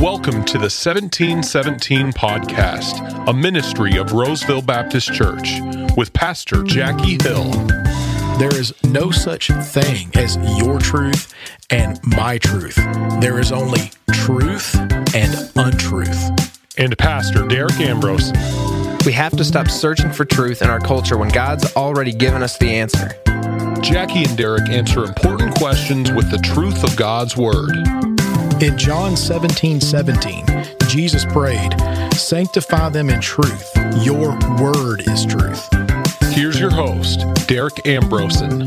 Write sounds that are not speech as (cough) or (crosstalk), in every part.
Welcome to the 1717 Podcast, a ministry of Roseville Baptist Church with Pastor Jackie Hill. There is no such thing as your truth and my truth. There is only truth and untruth. And Pastor Derek Ambrose. We have to stop searching for truth in our culture when God's already given us the answer. Jackie and Derek answer important questions with the truth of God's Word. In John 17 17, Jesus prayed, Sanctify them in truth. Your word is truth. Here's your host, Derek Ambrosen.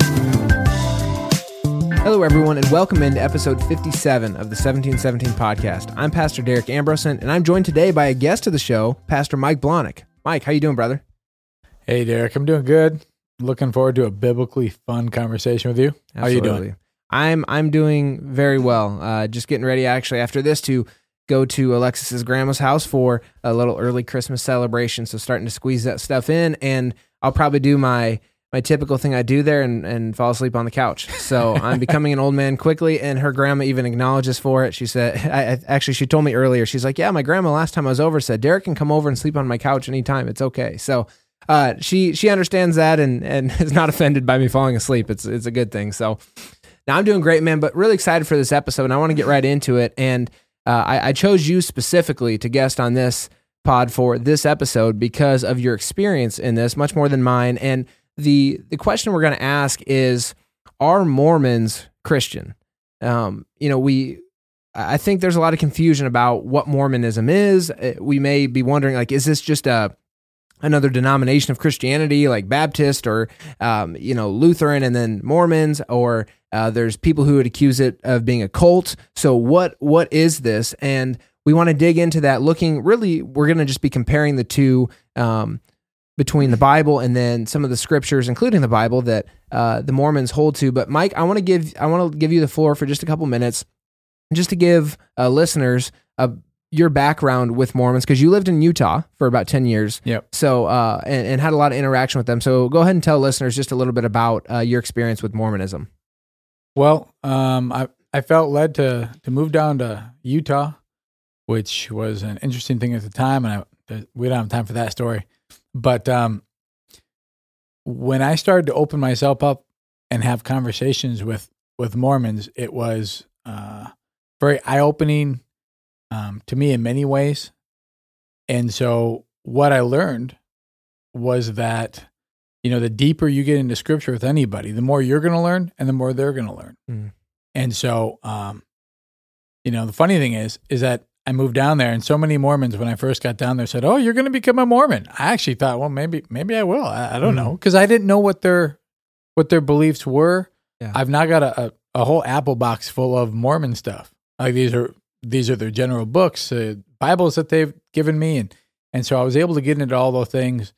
Hello, everyone, and welcome into episode 57 of the 1717 podcast. I'm Pastor Derek Ambrosen, and I'm joined today by a guest of the show, Pastor Mike Blonick. Mike, how you doing, brother? Hey, Derek, I'm doing good. Looking forward to a biblically fun conversation with you. How you doing? I'm I'm doing very well. Uh, just getting ready actually after this to go to Alexis's grandma's house for a little early Christmas celebration. So starting to squeeze that stuff in, and I'll probably do my my typical thing I do there and, and fall asleep on the couch. So I'm becoming an old man quickly, and her grandma even acknowledges for it. She said, (laughs) I, I, actually, she told me earlier, she's like, yeah, my grandma last time I was over said Derek can come over and sleep on my couch anytime. It's okay. So uh, she she understands that and and (laughs) is not offended by me falling asleep. It's it's a good thing. So now I'm doing great, man, but really excited for this episode, and I want to get right into it. And uh, I, I chose you specifically to guest on this pod for this episode because of your experience in this, much more than mine. And the the question we're going to ask is: Are Mormons Christian? Um, you know, we I think there's a lot of confusion about what Mormonism is. Uh, we may be wondering, like, is this just a another denomination of Christianity, like Baptist or um, you know Lutheran, and then Mormons, or uh, there's people who would accuse it of being a cult. So what what is this? And we want to dig into that. Looking really, we're going to just be comparing the two um, between the Bible and then some of the scriptures, including the Bible that uh, the Mormons hold to. But Mike, I want to give I want to give you the floor for just a couple minutes, just to give uh, listeners a your background with Mormons because you lived in Utah for about 10 years. Yep. So, uh, and, and, had a lot of interaction with them. So go ahead and tell listeners just a little bit about uh, your experience with Mormonism. Well, um, I, I felt led to, to move down to Utah, which was an interesting thing at the time. And I, we don't have time for that story. But um, when I started to open myself up and have conversations with, with Mormons, it was uh, very eye opening um, to me in many ways. And so what I learned was that, you know, the deeper you get into scripture with anybody, the more you're going to learn and the more they're going to learn. Mm. And so, um, you know, the funny thing is, is that I moved down there and so many Mormons when I first got down there said, Oh, you're going to become a Mormon. I actually thought, well, maybe, maybe I will. I, I don't mm. know. Cause I didn't know what their, what their beliefs were. Yeah. I've now got a, a, a whole Apple box full of Mormon stuff. Like these are these are their general books, uh, Bibles that they've given me, and and so I was able to get into all those things.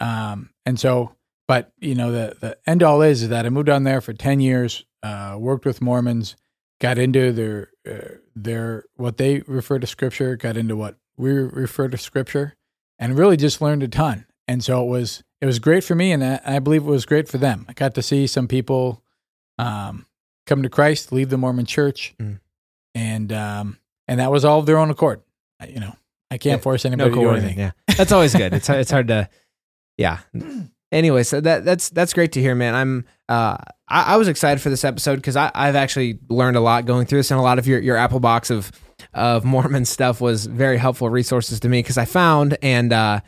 Um, and so, but you know, the the end all is is that I moved down there for ten years, uh, worked with Mormons, got into their uh, their what they refer to Scripture, got into what we refer to Scripture, and really just learned a ton. And so it was it was great for me, and I, I believe it was great for them. I got to see some people um, come to Christ, leave the Mormon Church. Mm and um, and that was all of their own accord. You know, I can't yeah, force anybody no to do anything. Yeah, that's always good. it's it's hard to, yeah. Anyway, so that that's that's great to hear, man. I'm uh I, I was excited for this episode because I I've actually learned a lot going through this, and a lot of your your Apple box of of (laughs) Mormon stuff was very helpful resources to me because I found and uh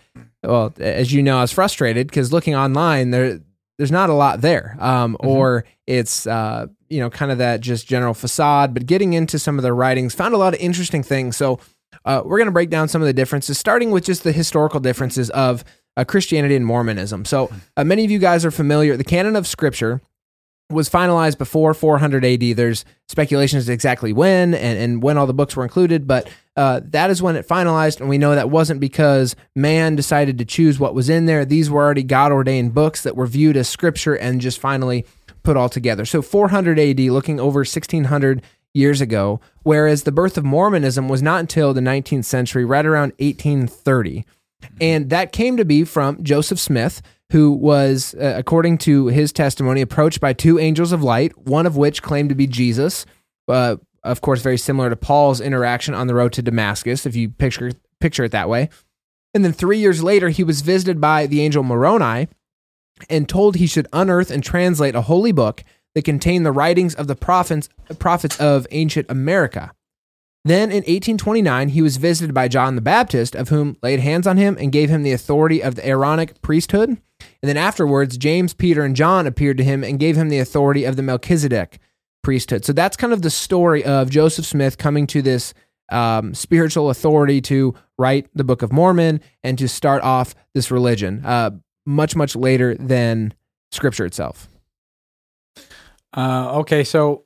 well as you know I was frustrated because looking online there there's not a lot there um mm-hmm. or it's uh you know, kind of that just general facade, but getting into some of the writings, found a lot of interesting things. So uh, we're going to break down some of the differences, starting with just the historical differences of uh, Christianity and Mormonism. So uh, many of you guys are familiar. The canon of Scripture was finalized before 400 AD. There's speculation speculations exactly when and, and when all the books were included, but uh, that is when it finalized. And we know that wasn't because man decided to choose what was in there. These were already God ordained books that were viewed as scripture and just finally put all together. So 400 AD, looking over 1600 years ago, whereas the birth of Mormonism was not until the 19th century, right around 1830. And that came to be from Joseph Smith, who was, uh, according to his testimony, approached by two angels of light, one of which claimed to be Jesus. Uh, of course, very similar to Paul's interaction on the road to Damascus, if you picture picture it that way. And then three years later, he was visited by the angel Moroni and told he should unearth and translate a holy book that contained the writings of the prophets, prophets of ancient America. Then in 1829, he was visited by John the Baptist, of whom laid hands on him and gave him the authority of the Aaronic priesthood. And then afterwards, James, Peter, and John appeared to him and gave him the authority of the Melchizedek priesthood. So that's kind of the story of Joseph Smith coming to this um, spiritual authority to write the Book of Mormon and to start off this religion, uh, much, much later than Scripture itself. Uh, okay, so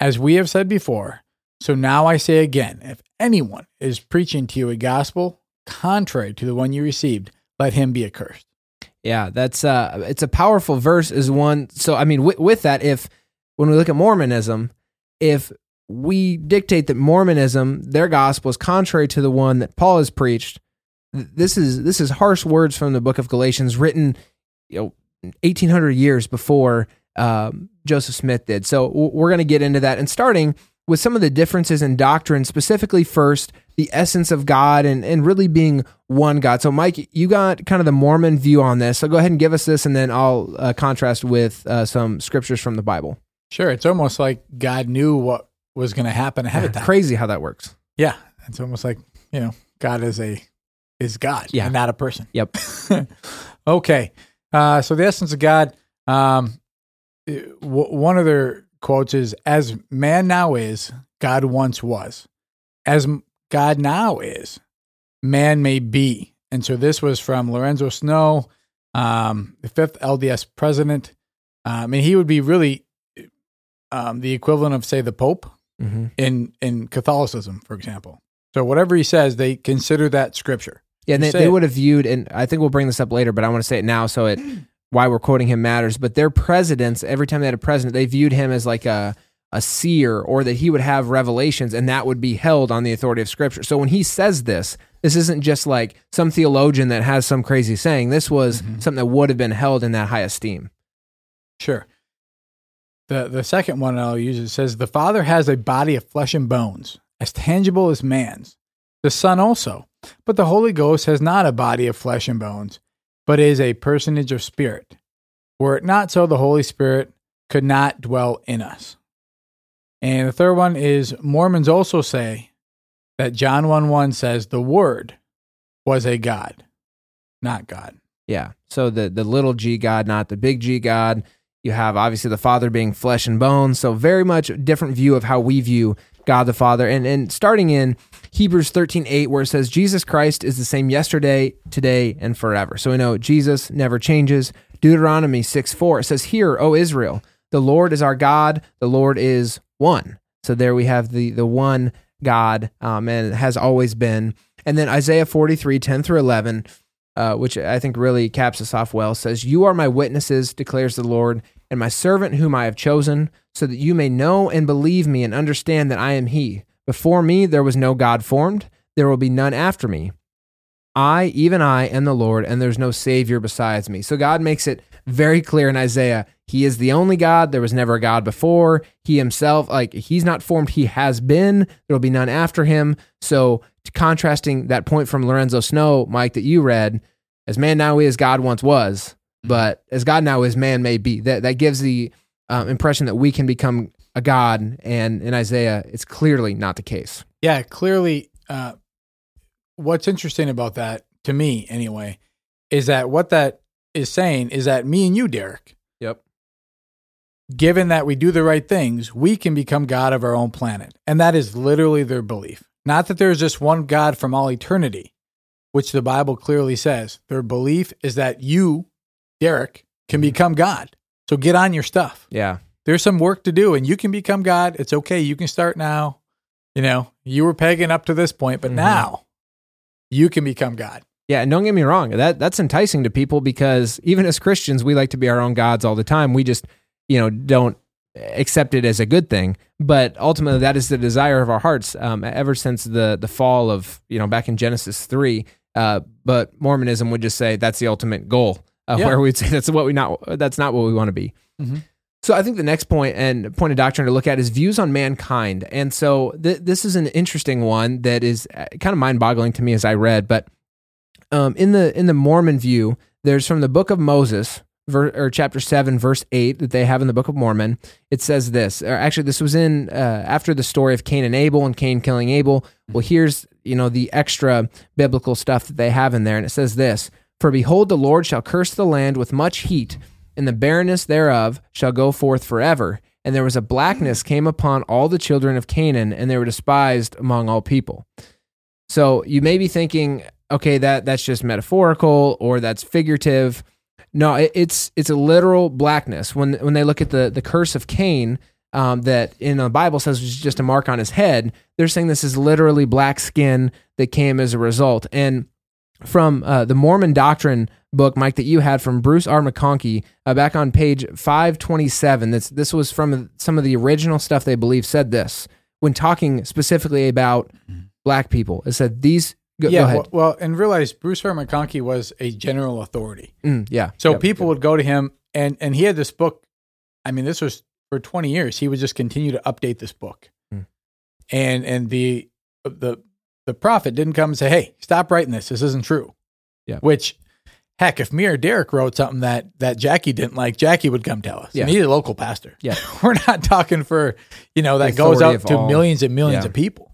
As we have said before, so now I say again if anyone is preaching to you a gospel contrary to the one you received, let him be accursed. Yeah, that's uh it's a powerful verse is one. So I mean with, that if when we look at Mormonism, if we dictate that Mormonism, their gospel is contrary to the one that Paul has preached, this is this is harsh words from the book of Galatians written you know 1800 years before um, Joseph Smith did. So we're going to get into that and starting with some of the differences in doctrine, specifically first the essence of God and, and really being one God. So, Mike, you got kind of the Mormon view on this. So go ahead and give us this, and then I'll uh, contrast with uh, some scriptures from the Bible. Sure. It's almost like God knew what was going to happen ahead of (laughs) time. Crazy how that works. Yeah. It's almost like, you know, God is a is God Yeah. and not a person. Yep. (laughs) okay. Uh, so the essence of God, um, w- one of their quotes is, as man now is, God once was. As God now is, man may be. And so this was from Lorenzo Snow, um, the fifth LDS president. Um, and he would be really um, the equivalent of, say, the Pope Mm-hmm. in, in Catholicism, for example. So whatever he says, they consider that scripture. Yeah, and they, they would have viewed, and I think we'll bring this up later, but I want to say it now so it why we're quoting him matters. But their presidents, every time they had a president, they viewed him as like a a seer or that he would have revelations and that would be held on the authority of scripture. So when he says this, this isn't just like some theologian that has some crazy saying. This was Mhm. something that would have been held in that high esteem. Sure. The the second one I'll use it says the Father has a body of flesh and bones, as tangible as man's. The Son also, but the Holy Ghost has not a body of flesh and bones, but is a personage of spirit. Were it not so, the Holy Spirit could not dwell in us. And the third one is Mormons also say that John 1 1 says the Word was a God, not God. Yeah. So the the little G God, not the big G God. You have obviously the Father being flesh and bones. So very much different view of how we view God the Father. And and starting in Hebrews 13, 8, where it says Jesus Christ is the same yesterday, today, and forever. So we know Jesus never changes. Deuteronomy 6, 4, it says, Hear, O Israel, the Lord is our God, the Lord is one. So there we have the the one God, um, and has always been. And then Isaiah 43, 10 through 11, uh, which I think really caps us off well, says, You are my witnesses, declares the Lord, and my servant whom I have chosen, so that you may know and believe me and understand that I am He. Before me there was no God formed, there will be none after me. I, even I, am the Lord, and there's no Savior besides me. So God makes it very clear in Isaiah He is the only God. There was never a God before. He Himself, like, He's not formed, He has been. There will be none after Him. So, contrasting that point from Lorenzo Snow, Mike, that you read, as man now is, God once was, but as God now is, man may be. That, that gives the um, impression that we can become a God. And in Isaiah, it's clearly not the case. Yeah, clearly. Uh, what's interesting about that, to me anyway, is that what that is saying is that me and you, Derek, Yep. given that we do the right things, we can become God of our own planet. And that is literally their belief. Not that there's just one God from all eternity, which the Bible clearly says. Their belief is that you, Derek, can become God. So get on your stuff. Yeah. There's some work to do and you can become God. It's okay. You can start now. You know, you were pagan up to this point, but Mhm. now you can become God. Yeah, and don't get me wrong, that that's enticing to people because even as Christians, we like to be our own gods all the time. We just, you know, don't accept it as a good thing. But ultimately, that is the desire of our hearts um, ever since the the fall of you know back in Genesis three. Uh, but Mormonism would just say that's the ultimate goal, uh, Yeah. where we'd say that's what we not that's not what we want to be. Mhm. So I think the next point and point of doctrine to look at is views on mankind. And so th- this is an interesting one that is uh, kind of mind-boggling to me as I read. But um, in the in the Mormon view, there's from the Book of Moses, ver- or chapter seven, verse eight, that they have in the Book of Mormon. It says this. Or actually, this was in uh, after the story of Cain and Abel and Cain killing Abel. Well, here's you know the extra biblical stuff that they have in there, and it says this: For behold, the Lord shall curse the land with much heat, and the barrenness thereof shall go forth forever. And there was a blackness came upon all the children of Canaan, and they were despised among all people. So you may be thinking, okay, that that's just metaphorical or that's figurative. No, it, it's it's a literal blackness. When when they look at the the curse of Cain, um, that in the Bible says was just a mark on his head, they're saying this is literally black skin that came as a result. And from uh, the Mormon Doctrine book, Mike, that you had from Bruce R. McConkie, uh, back on page 527. This, this was from some of the original stuff they believe said this when talking specifically about black people. It said these. Go, yeah. go ahead. Well, well, and realize Bruce R. McConkie was a general authority. Mm, yeah. So Yep. people would go to him, and and he had this book. I mean, this was for twenty years. He would just continue to update this book, Hmm. and and the the the prophet didn't come and say, "Hey, stop writing this. This isn't true." Yeah. Which, heck, if me or Derek wrote something that that Jackie didn't like, Jackie would come tell us. Yeah. And he's a local pastor. Yeah. (laughs) we're not talking for you know that goes out to all. millions and millions Yeah. of people.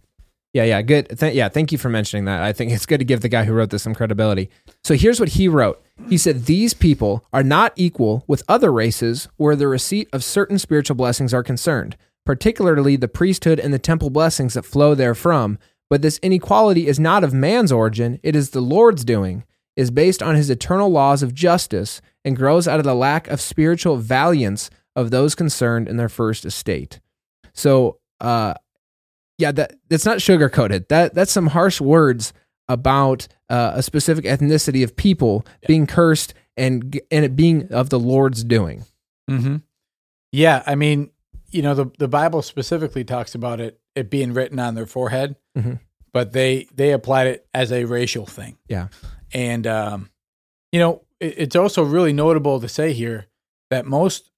Yeah, yeah, good. Th- yeah, thank you for mentioning that. I think it's good to give the guy who wrote this some credibility. So here's what he wrote. He said, These people are not equal with other races where the receipt of certain spiritual blessings are concerned, particularly the priesthood and the temple blessings that flow therefrom. But this inequality is not of man's origin, it is the Lord's doing, is based on his eternal laws of justice, and grows out of the lack of spiritual valiance of those concerned in their first estate. So, uh, yeah, that that's not sugar coated. That that's some harsh words about uh, a specific ethnicity of people being cursed and and it being of the Lord's doing. Mm-hmm. Yeah, I mean, you know, the the Bible specifically talks about it it being written on their forehead, Mhm. but they they applied it as a racial thing. Yeah. and um, you know, it, it's also really notable to say here that most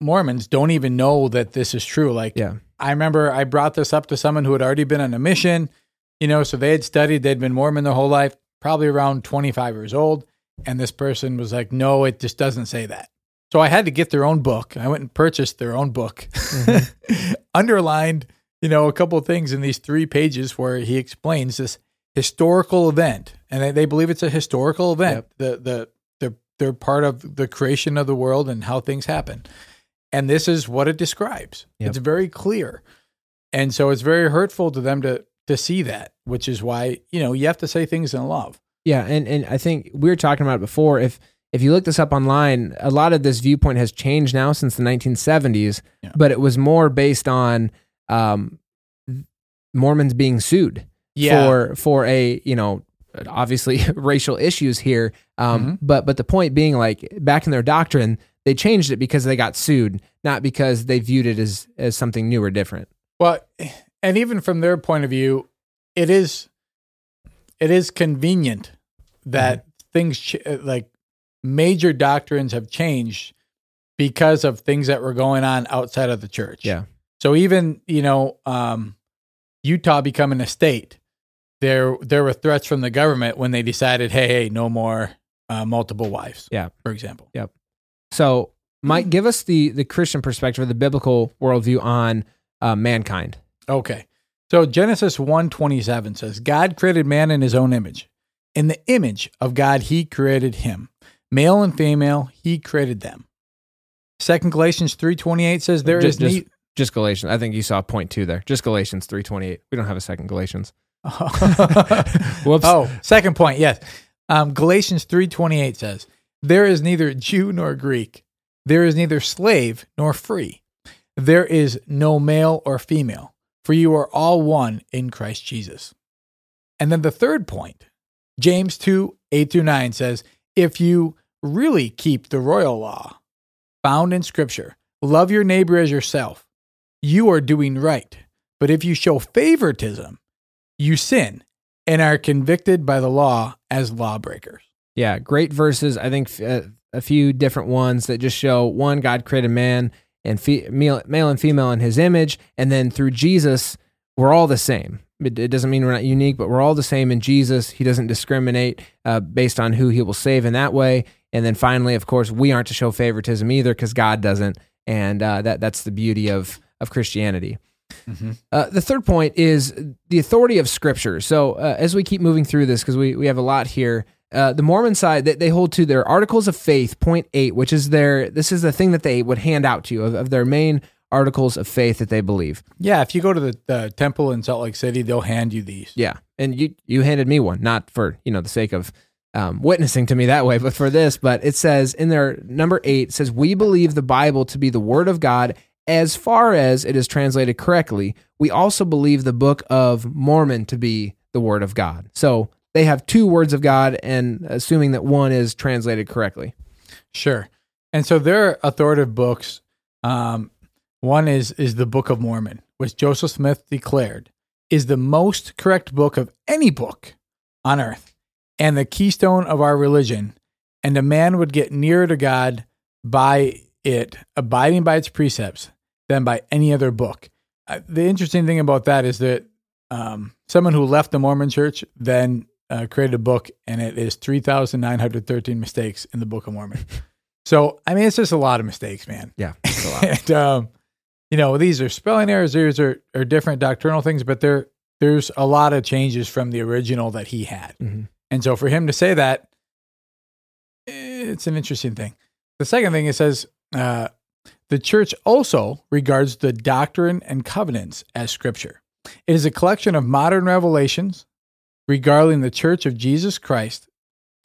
Mormons don't even know that this is true. Like, Yeah. I remember I brought this up to someone who had already been on a mission, you know, so they had studied, they'd been Mormon their whole life, probably around 25 years old. And this person was like, no, it just doesn't say that. So I had to get their own book. I went and purchased their own book, (laughs) underlined, you know, a couple of things in these three pages where he explains this historical event. And they, they believe it's a historical event. The, the, they're, they're part of the creation of the world and how things happen. And this is what it describes. Yep. It's very clear. And so it's very hurtful to them to, to see that, which is why, you know, you have to say things in love. Yeah, and and I think we were talking about it before. If if you look this up online, a lot of this viewpoint has changed now since the 1970s, Yeah. but it was more based on um, Mormons being sued for for a you know obviously (laughs) racial issues here. Um, Mhm. But but the point being, like back in their doctrine, they changed it because they got sued, not because they viewed it as as something new or different. Well, and even from their point of view, it is it is convenient that Mm-hmm. things ch- like major doctrines have changed because of things that were going on outside of the church. Yeah. So even you know um, Utah becoming a state, there there were threats from the government when they decided, hey, hey, no more uh, multiple wives. Yeah. for example. Yep. So, Mike, give us the the Christian perspective, or the biblical worldview on uh, mankind. Okay. So Genesis 1:27 says God created man in his own image. In the image of God he created him. Male and female he created them. Second Galatians 3:28 says there is Just- just- Galatians. I think you saw point two there. Just Galatians three twenty eight. We don't have a second Galatians. (laughs) Whoops. Oh, second point, yes. Um, Galatians 3:28 says, "There is neither Jew nor Greek. There is neither slave nor free. There is no male or female, for you are all one in Christ Jesus. And then the third point, James 2 8 through 9 says, If you really keep the royal law found in Scripture, love your neighbor as yourself, you are doing right. But if you show favoritism, you sin and are convicted by the law as lawbreakers. Yeah, great verses. I think uh, a few different ones that just show one, God created man and male and female in his image. And then through Jesus, we're all the same. It, it doesn't mean we're not unique, but we're all the same in Jesus. He doesn't discriminate uh, based on who he will save in that way. And then finally, of course, we aren't to show favoritism either because God doesn't. And uh, that, that's the beauty of, of Christianity. Mm-hmm. Uh, the third point is the authority of Scripture. So uh, as we keep moving through this, because we, we have a lot here, uh, the Mormon side they, they hold to their Articles of Faith, point eight, which is their this is the thing that they would hand out to you of, of their main articles of faith that they believe. Yeah, if you go to the, the temple in Salt Lake City, they'll hand you these. Yeah, and you you handed me one, not for you know the sake of um, witnessing to me that way, but for this. But it says in their number eight it says we believe the Bible to be the Word of God as far as it is translated correctly, we also believe the Book of Mormon to be the Word of God. So they have two words of God, and assuming that one is translated correctly. Sure. And so their authoritative books, um, one is is the Book of Mormon, which Joseph Smith declared is the most correct book of any book on earth, and the keystone of our religion. And a man would get nearer to God by it abiding by its precepts than by any other book. Uh, the interesting thing about that is that um, someone who left the Mormon church then uh, created a book, and it is 3,913 mistakes in the Book of Mormon. (laughs) so, I mean, it's just a lot of mistakes, man. Yeah. (laughs) and, um, you know, these are spelling errors, these are, are different doctrinal things, but there, there's a lot of changes from the original that he had. Mm-hmm. And so for him to say that, it's an interesting thing. The second thing it says, uh, the church also regards the doctrine and covenants as scripture. It is a collection of modern revelations regarding the church of Jesus Christ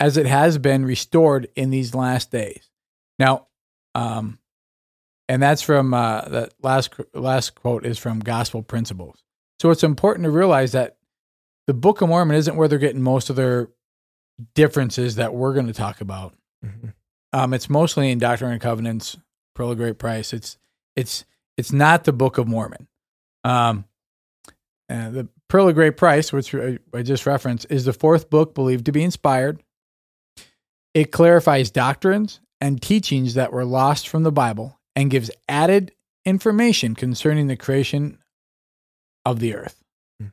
as it has been restored in these last days. Now, um, and that's from uh, that last last quote is from Gospel Principles. So it's important to realize that the Book of Mormon isn't where they're getting most of their differences that we're going to talk about. Mm-hmm. Um, it's mostly in Doctrine and Covenants, Pearl of Great Price. It's it's it's not the Book of Mormon. Um, uh, the Pearl of Great Price, which I, I just referenced, is the fourth book believed to be inspired. It clarifies doctrines and teachings that were lost from the Bible and gives added information concerning the creation of the earth. Hmm.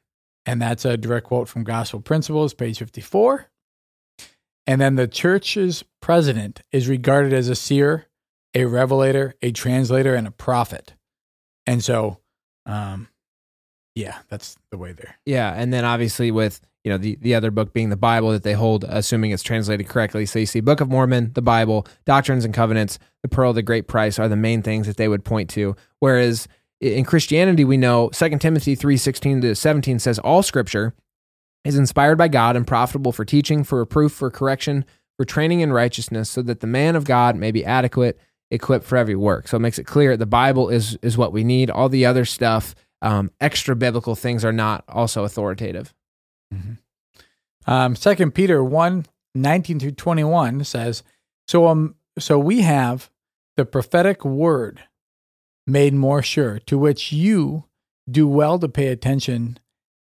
And that's a direct quote from Gospel Principles, page 54. And then the church's president is regarded as a seer, a revelator, a translator, and a prophet. And so, um, yeah, that's the way there. Yeah, and then obviously with you know the the other book being the Bible that they hold, assuming it's translated correctly. So you see, Book of Mormon, the Bible, Doctrines and Covenants, the Pearl of the Great Price are the main things that they would point to. Whereas in Christianity, we know 2 Timothy three sixteen to seventeen says all Scripture is inspired by God and profitable for teaching, for reproof, for correction, for training in righteousness, so that the man of God may be adequate, equipped for every work. So it makes it clear the Bible is is what we need. All the other stuff, um, extra biblical things, are not also authoritative. Mm-hmm. Um, Second Peter 1, 19 through 21 says, So um so we have the prophetic word made more sure, to which you do well to pay attention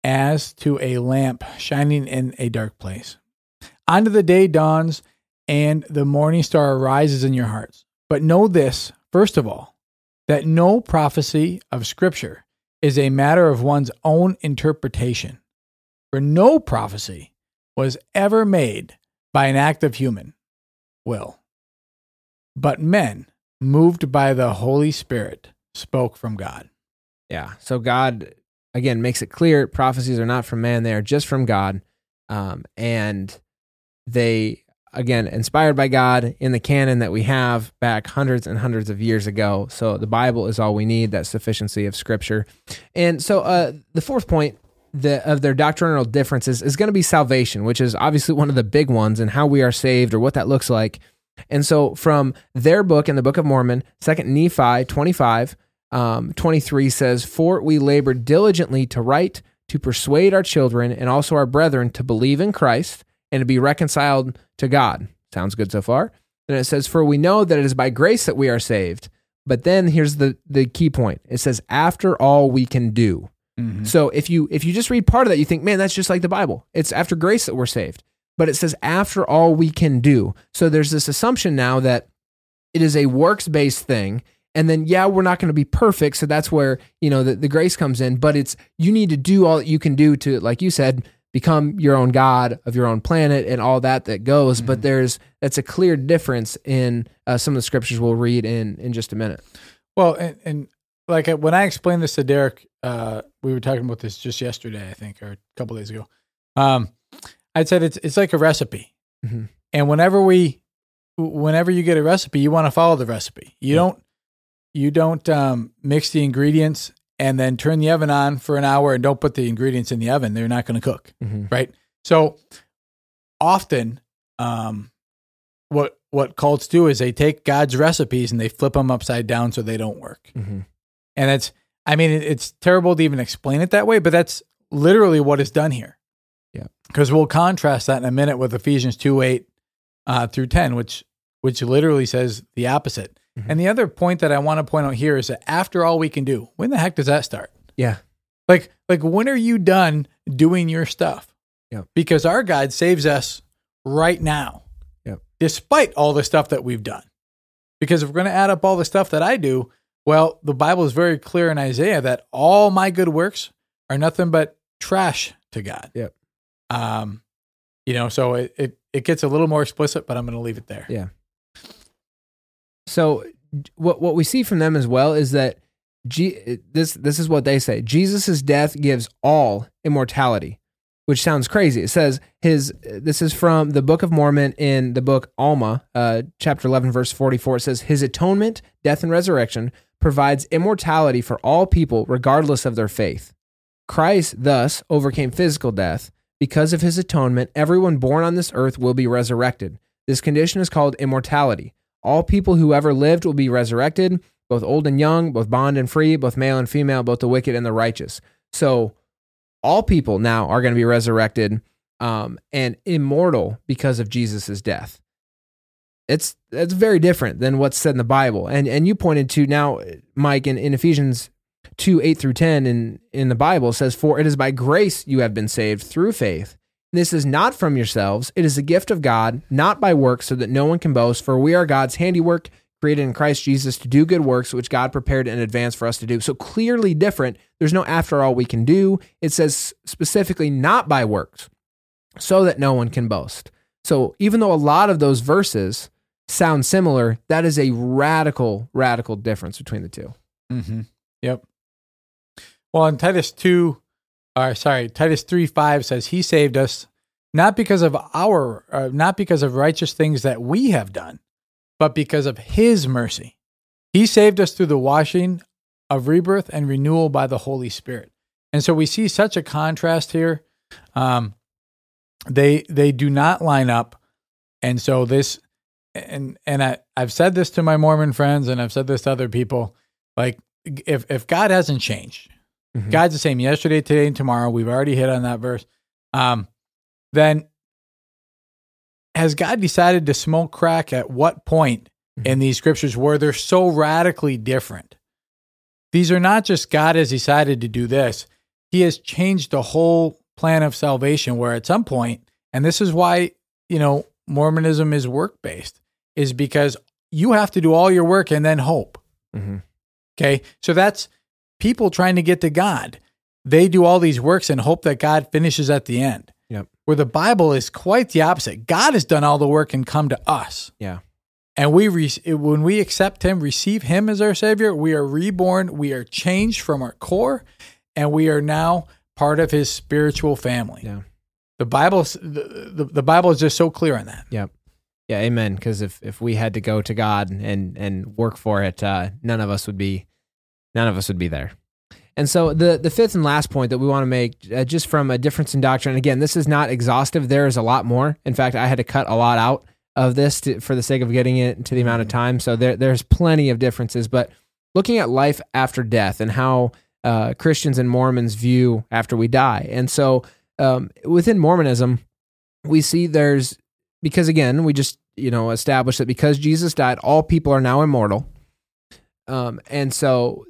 as to a lamp shining in a dark place. Unto the day dawns and the morning star arises in your hearts. But know this, first of all, that no prophecy of Scripture is a matter of one's own interpretation. For no prophecy was ever made by an act of human will, but men, moved by the Holy Spirit, spoke from God. Yeah. So God again makes it clear prophecies are not from man; they are just from God, um, and they again inspired by God in the canon that we have back hundreds and hundreds of years ago. So the Bible is all we need. That sufficiency of Scripture, and so uh, the fourth point. The, of their doctrinal differences is going to be salvation, which is obviously one of the big ones, and how we are saved or what that looks like. And so, from their book in the Book of Mormon, Second Nephi 25, Um, 23 says, For we labor diligently to write, to persuade our children and also our brethren to believe in Christ and to be reconciled to God. Sounds good so far. Then it says, For we know that it is by grace that we are saved. But then here's the, the key point it says, After all we can do. Mhm. So if you if you just read part of that, you think, man, that's just like the Bible. It's after grace that we're saved. But it says after all we can do. So there's this assumption now that it is a works based thing. And then yeah, we're not going to be perfect. So that's where, you know, the, the grace comes in. But it's you need to do all that you can do to, like you said, become your own God of your own planet and all that that goes. But there's that's a clear difference in uh, some of the scriptures we'll read in in just a minute. Well, and, and like uh, when I explained this to Derek, uh, we were talking about this just yesterday, I think, or a couple days ago. Um, I said it's it's like a recipe, Mhm. and whenever we, whenever you get a recipe, you want to follow the recipe. You Yeah. don't, you don't um, mix the ingredients and then turn the oven on for an hour and don't put the ingredients in the oven. They're not going to cook, Mhm. right? So often, um, what what cults do is they take God's recipes and they flip them upside down so they don't work. Mhm. And it's, I mean it's terrible to even explain it that way, but that's literally what is done here. Yeah. Because we'll contrast that in a minute with Ephesians 2 8 uh, through 10, which, which literally says the opposite. Mhm. And the other point that I want to point out here is that after all we can do, when the heck does that start? Yeah. Like, like when are you done doing your stuff? Yeah. Because our God saves us right now. Yep. Despite all the stuff that we've done. Because if we're going to add up all the stuff that I do, well, the Bible is very clear in Isaiah that all my good works are nothing but trash to God. Yep. Um, you know, so it, it, it gets a little more explicit, but I'm going to leave it there. Yeah. So what what we see from them as well is that G, this this is what they say. Jesus' death gives all immortality, which sounds crazy. It says his this is from the Book of Mormon in the book Alma, uh, chapter 11 verse 44. It says his atonement, death and resurrection provides immortality for all people regardless of their faith. Christ thus overcame physical death. Because of his atonement, everyone born on this earth will be resurrected. This condition is called immortality. All people who ever lived will be resurrected, both old and young, both bond and free, both male and female, both the wicked and the righteous. So, all people now are going to be resurrected um, and immortal because of Jesus' death. It's it's very different than what's said in the Bible. And and you pointed to now, Mike, in, in Ephesians 2 8 through 10 in, in the Bible says, For it is by grace you have been saved through faith. This is not from yourselves, it is a gift of God, not by works, so that no one can boast. For we are God's handiwork, created in Christ Jesus to do good works, which God prepared in advance for us to do. So clearly different. There's no after all we can do. It says specifically not by works, so that no one can boast. So even though a lot of those verses sound similar, that is a radical, radical difference between the two. Mm-hmm. Yep. Well, in Titus 2, or sorry, Titus 3 5 says, He saved us not because of our, uh, not because of righteous things that we have done, but because of His mercy. He saved us through the washing of rebirth and renewal by the Holy Spirit. And so we see such a contrast here. Um, they they do not line up, and so this, and and I I've said this to my Mormon friends, and I've said this to other people, like if if God hasn't changed, Mhm. God's the same yesterday, today, and tomorrow. We've already hit on that verse. Um, then has God decided to smoke crack at what point in these scriptures where they're so radically different? These are not just God has decided to do this. He has changed the whole plan of salvation where at some point, and this is why, you know, Mormonism is work based, is because you have to do all your work and then hope. Mhm. Okay. So that's people trying to get to God. They do all these works and hope that God finishes at the end. Yep. Where the Bible is quite the opposite. God has done all the work and come to us. Yeah. And we re- when we accept him, receive him as our savior, we are reborn, we are changed from our core, and we are now part of his spiritual family. Yeah. The Bible the, the, the Bible is just so clear on that. Yep. Yeah, amen. Because if, if we had to go to God and and work for it, uh, none of us would be none of us would be there. And so the the fifth and last point that we want to make, uh, just from a difference in doctrine. Again, this is not exhaustive. There is a lot more. In fact, I had to cut a lot out of this to, for the sake of getting it to the amount of time. So there there's plenty of differences. But looking at life after death and how uh, Christians and Mormons view after we die. And so um, within Mormonism, we see there's because again we just you know established that because Jesus died, all people are now immortal. Um, and so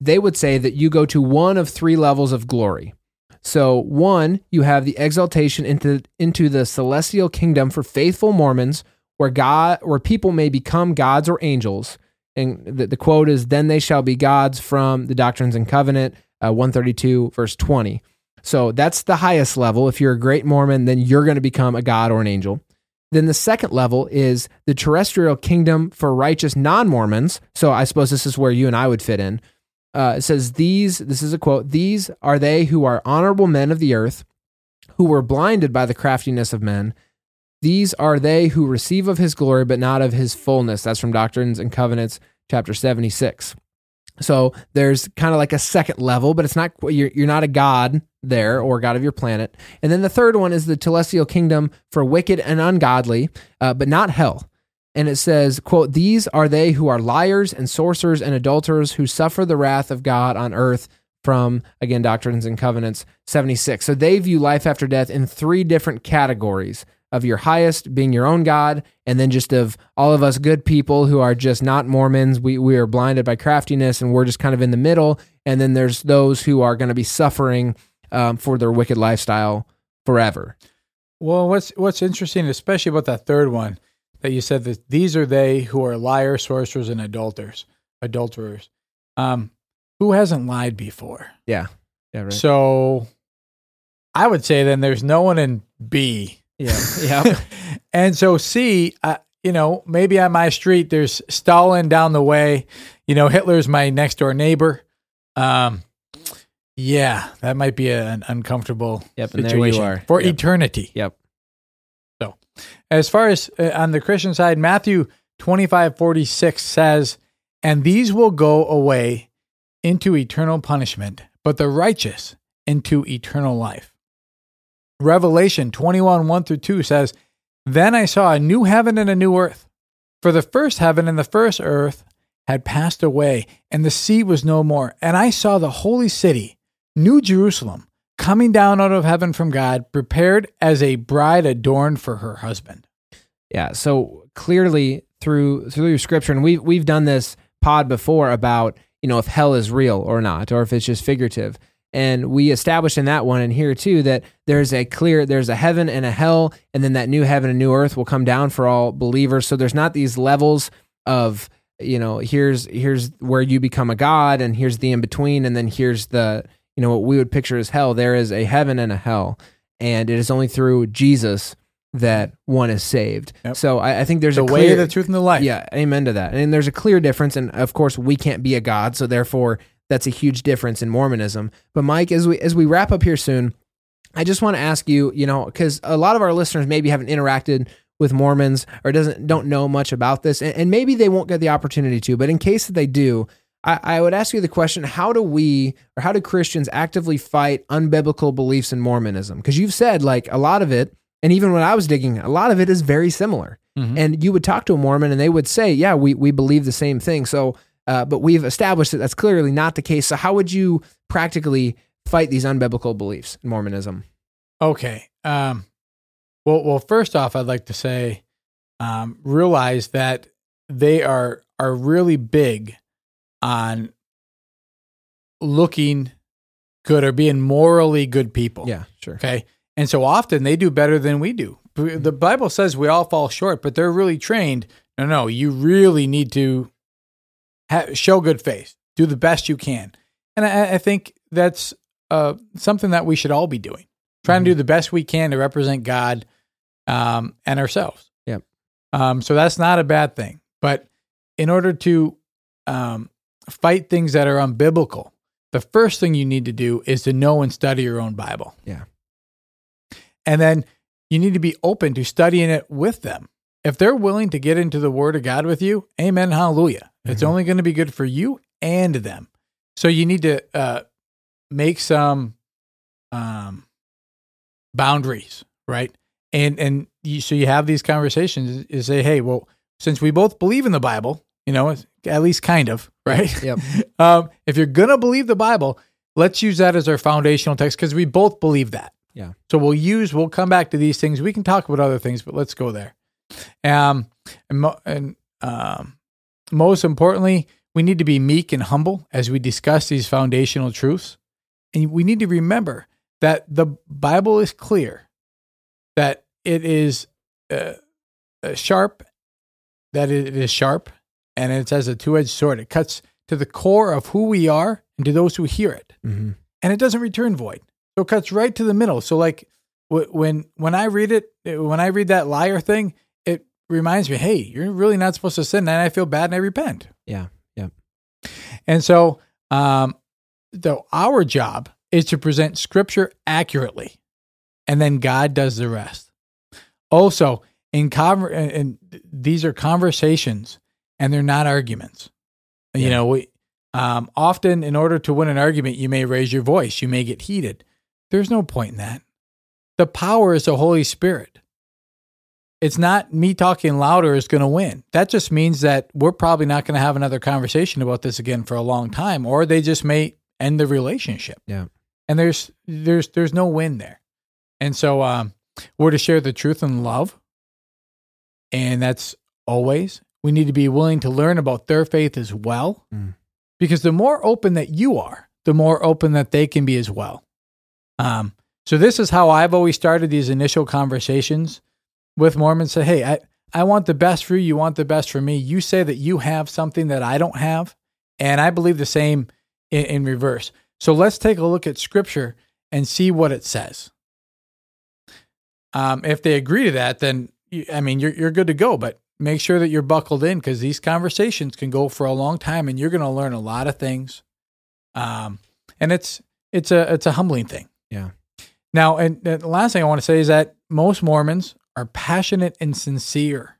they would say that you go to one of three levels of glory. So one, you have the exaltation into into the celestial kingdom for faithful Mormons, where God where people may become gods or angels. And the, the quote is, "Then they shall be gods." From the Doctrines and Covenant, uh, one thirty two, verse twenty. So that's the highest level. If you're a great Mormon, then you're going to become a god or an angel. Then the second level is the terrestrial kingdom for righteous non Mormons. So I suppose this is where you and I would fit in. Uh, it says, These, this is a quote, these are they who are honorable men of the earth, who were blinded by the craftiness of men. These are they who receive of his glory, but not of his fullness. That's from Doctrines and Covenants, chapter 76. So there's kind of like a second level, but it's not you're you're not a god there or god of your planet. And then the third one is the telestial kingdom for wicked and ungodly, uh, but not hell. And it says, "quote These are they who are liars and sorcerers and adulterers who suffer the wrath of God on earth." From again, Doctrines and Covenants 76. So they view life after death in three different categories of your highest being your own God, and then just of all of us good people who are just not Mormons. We, we are blinded by craftiness and we're just kind of in the middle. And then there's those who are going to be suffering um, for their wicked lifestyle forever. Well, what's what's interesting, especially about that third one, that you said that these are they who are liars, sorcerers, and adulterers, adulterers. Um, who hasn't lied before? Yeah, yeah, right. So, I would say then there's no one in B yeah, (laughs) yeah. and so C, uh, you know, maybe on my street there's Stalin down the way. You know, Hitler's my next door neighbor. Um, yeah, that might be an uncomfortable yep, situation there you are. for yep. eternity. Yep. As far as uh, on the Christian side, Matthew twenty five forty six says, "And these will go away into eternal punishment, but the righteous into eternal life." Revelation 21 1 through 2 says, Then I saw a new heaven and a new earth. For the first heaven and the first earth had passed away, and the sea was no more. And I saw the holy city, New Jerusalem, coming down out of heaven from God, prepared as a bride adorned for her husband. Yeah, so clearly through through scripture, and we've we've done this pod before about you know if hell is real or not, or if it's just figurative. And we established in that one and here too that there's a clear, there's a heaven and a hell, and then that new heaven and new earth will come down for all believers. So there's not these levels of, you know, here's here's where you become a god, and here's the in between, and then here's the, you know, what we would picture as hell. There is a heaven and a hell, and it is only through Jesus that one is saved. Yep. So I, I, think there's the a way, clear, the truth, and the life. Yeah, amen to that. And there's a clear difference, and of course we can't be a god, so therefore that's a huge difference in Mormonism. But Mike, as we as we wrap up here soon, I just want to ask you, you know, because a lot of our listeners maybe haven't interacted with Mormons or doesn't don't know much about this, and, and maybe they won't get the opportunity to. But in case that they do, I, I would ask you the question: How do we or how do Christians actively fight unbiblical beliefs in Mormonism? Because you've said like a lot of it, and even when I was digging, a lot of it is very similar. Mm-hmm. And you would talk to a Mormon, and they would say, "Yeah, we we believe the same thing." So uh, but we've established that that's clearly not the case. So, how would you practically fight these unbiblical beliefs in Mormonism? Okay. Um, well, well, first off, I'd like to say, um, realize that they are are really big on looking good or being morally good people. Yeah, sure. Okay. And so often they do better than we do. The Bible says we all fall short, but they're really trained. No, no, you really need to show good faith, do the best you can. And I, I think that's uh, something that we should all be doing, trying mm-hmm. to do the best we can to represent God um, and ourselves. Yep. Um, so that's not a bad thing. But in order to um, fight things that are unbiblical, the first thing you need to do is to know and study your own Bible. Yeah. And then you need to be open to studying it with them. If they're willing to get into the Word of God with you, amen, hallelujah. Mm-hmm. It's only going to be good for you and them. So you need to uh, make some um, boundaries, right? And and you, so you have these conversations. You say, hey, well, since we both believe in the Bible, you know, at least kind of, (laughs) right? Yep. (laughs) um, if you're gonna believe the Bible, let's use that as our foundational text because we both believe that. Yeah. So we'll use, we'll come back to these things. We can talk about other things, but let's go there. Um, and, mo- and um, most importantly, we need to be meek and humble as we discuss these foundational truths. And we need to remember that the Bible is clear, that it is uh, uh, sharp, that it is sharp, and it's as a two edged sword. It cuts to the core of who we are and to those who hear it. Mm-hmm. And it doesn't return void. So it cuts right to the middle. So, like, wh- when when I read it, when I read that liar thing, it reminds me, hey, you're really not supposed to sin. And I feel bad and I repent. Yeah. yeah. And so, um, so our job is to present scripture accurately, and then God does the rest. Also, in conver- and these are conversations, and they're not arguments. You know, we um, often in order to win an argument, you may raise your voice, you may get heated. There's no point in that. The power is the Holy Spirit. It's not me talking louder is going to win. That just means that we're probably not going to have another conversation about this again for a long time, or they just may end the relationship. Yeah. And there's there's there's no win there. And so um, we're to share the truth in love, and that's always. We need to be willing to learn about their faith as well, Mm. because the more open that you are, the more open that they can be as well. Um, so this is how I've always started these initial conversations with Mormons. Say, hey, I, I want the best for you. You want the best for me. You say that you have something that I don't have, and I believe the same in, in reverse. So let's take a look at Scripture and see what it says. Um, if they agree to that, then I mean you're you're good to go. But make sure that you're buckled in because these conversations can go for a long time, and you're going to learn a lot of things. Um, and it's it's a it's a humbling thing. Yeah. Now, and the last thing I want to say is that most Mormons are passionate and sincere,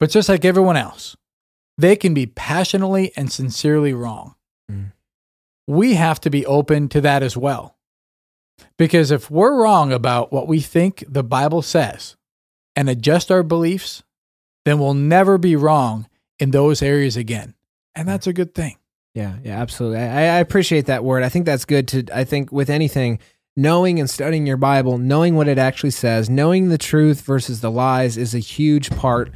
but just like everyone else, they can be passionately and sincerely wrong. Mm. We have to be open to that as well. Because if we're wrong about what we think the Bible says and adjust our beliefs, then we'll never be wrong in those areas again. And that's a good thing. Yeah, yeah, absolutely. I, I appreciate that word. I think that's good to. I think with anything, knowing and studying your Bible, knowing what it actually says, knowing the truth versus the lies is a huge part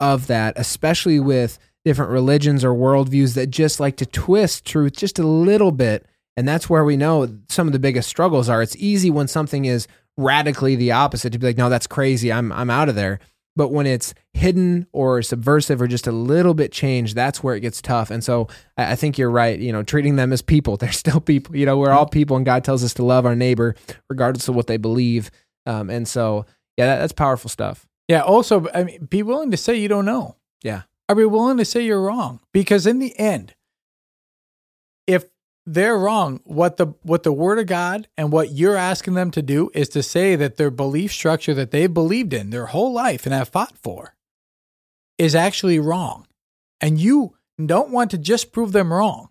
of that, especially with different religions or worldviews that just like to twist truth just a little bit. And that's where we know some of the biggest struggles are. It's easy when something is radically the opposite to be like, no, that's crazy. I'm I'm out of there. But when it's hidden or subversive or just a little bit changed, that's where it gets tough. And so I I think you're right. You know, treating them as people, (laughs) they're still people. You know, we're all people, and God tells us to love our neighbor regardless of what they believe. Um, and so, yeah, that, that's powerful stuff. Yeah. Also, I mean, be willing to say you don't know. Yeah. Are we willing to say you're wrong? Because in the end, they're wrong, what the what the word of God and what you're asking them to do is to say that their belief structure that they've believed in their whole life and have fought for is actually wrong. And you don't want to just prove them wrong.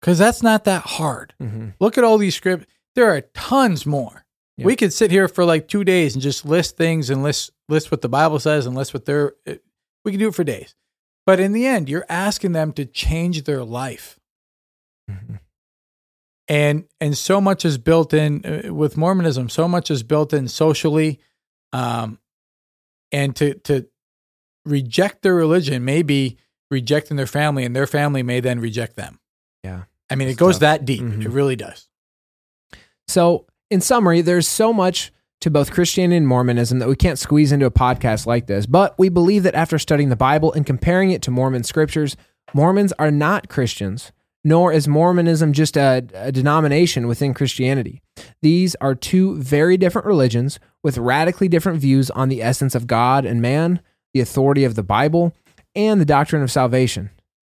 Because that's not that hard. Mm-hmm. Look at all these scripts. There are tons more. Yeah. We could sit here for like two days and just list things and list list what the Bible says and list what they're. We can do it for days, but in the end, you're asking them to change their life, Mm-hmm. And and so much is built in uh, with Mormonism. So much is built in socially, um, and to to reject their religion may be rejecting their family, and their family may then reject them. Yeah. I mean, it goes tough. that deep. Mhm. It really does. So, in summary, there's so much to both Christianity and Mormonism that we can't squeeze into a podcast like this. But we believe that after studying the Bible and comparing it to Mormon scriptures, Mormons are not Christians, nor is Mormonism just a, a denomination within Christianity. These are two very different religions with radically different views on the essence of God and man, the authority of the Bible, and the doctrine of salvation.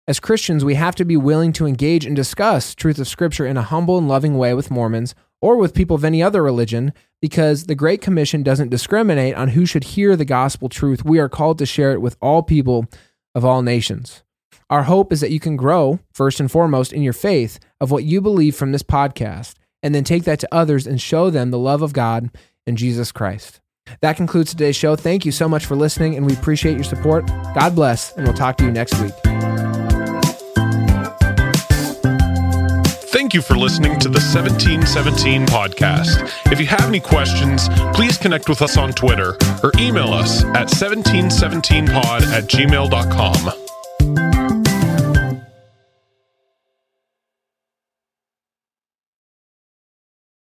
As Christians, we have to be willing to engage and discuss truth of Scripture in a humble and loving way with Mormons or with people of any other religion because the Great Commission doesn't discriminate on who should hear the gospel truth. We are called to share it with all people of all nations. Our hope is that you can grow, first and foremost, in your faith of what you believe from this podcast, and then take that to others and show them the love of God and Jesus Christ. That concludes today's show. Thank you so much for listening, and we appreciate your support. God bless, and we'll talk to you next week. Thank you for listening to the 1717 podcast. If you have any questions, please connect with us on Twitter or email us at 1717pod at gmail.com.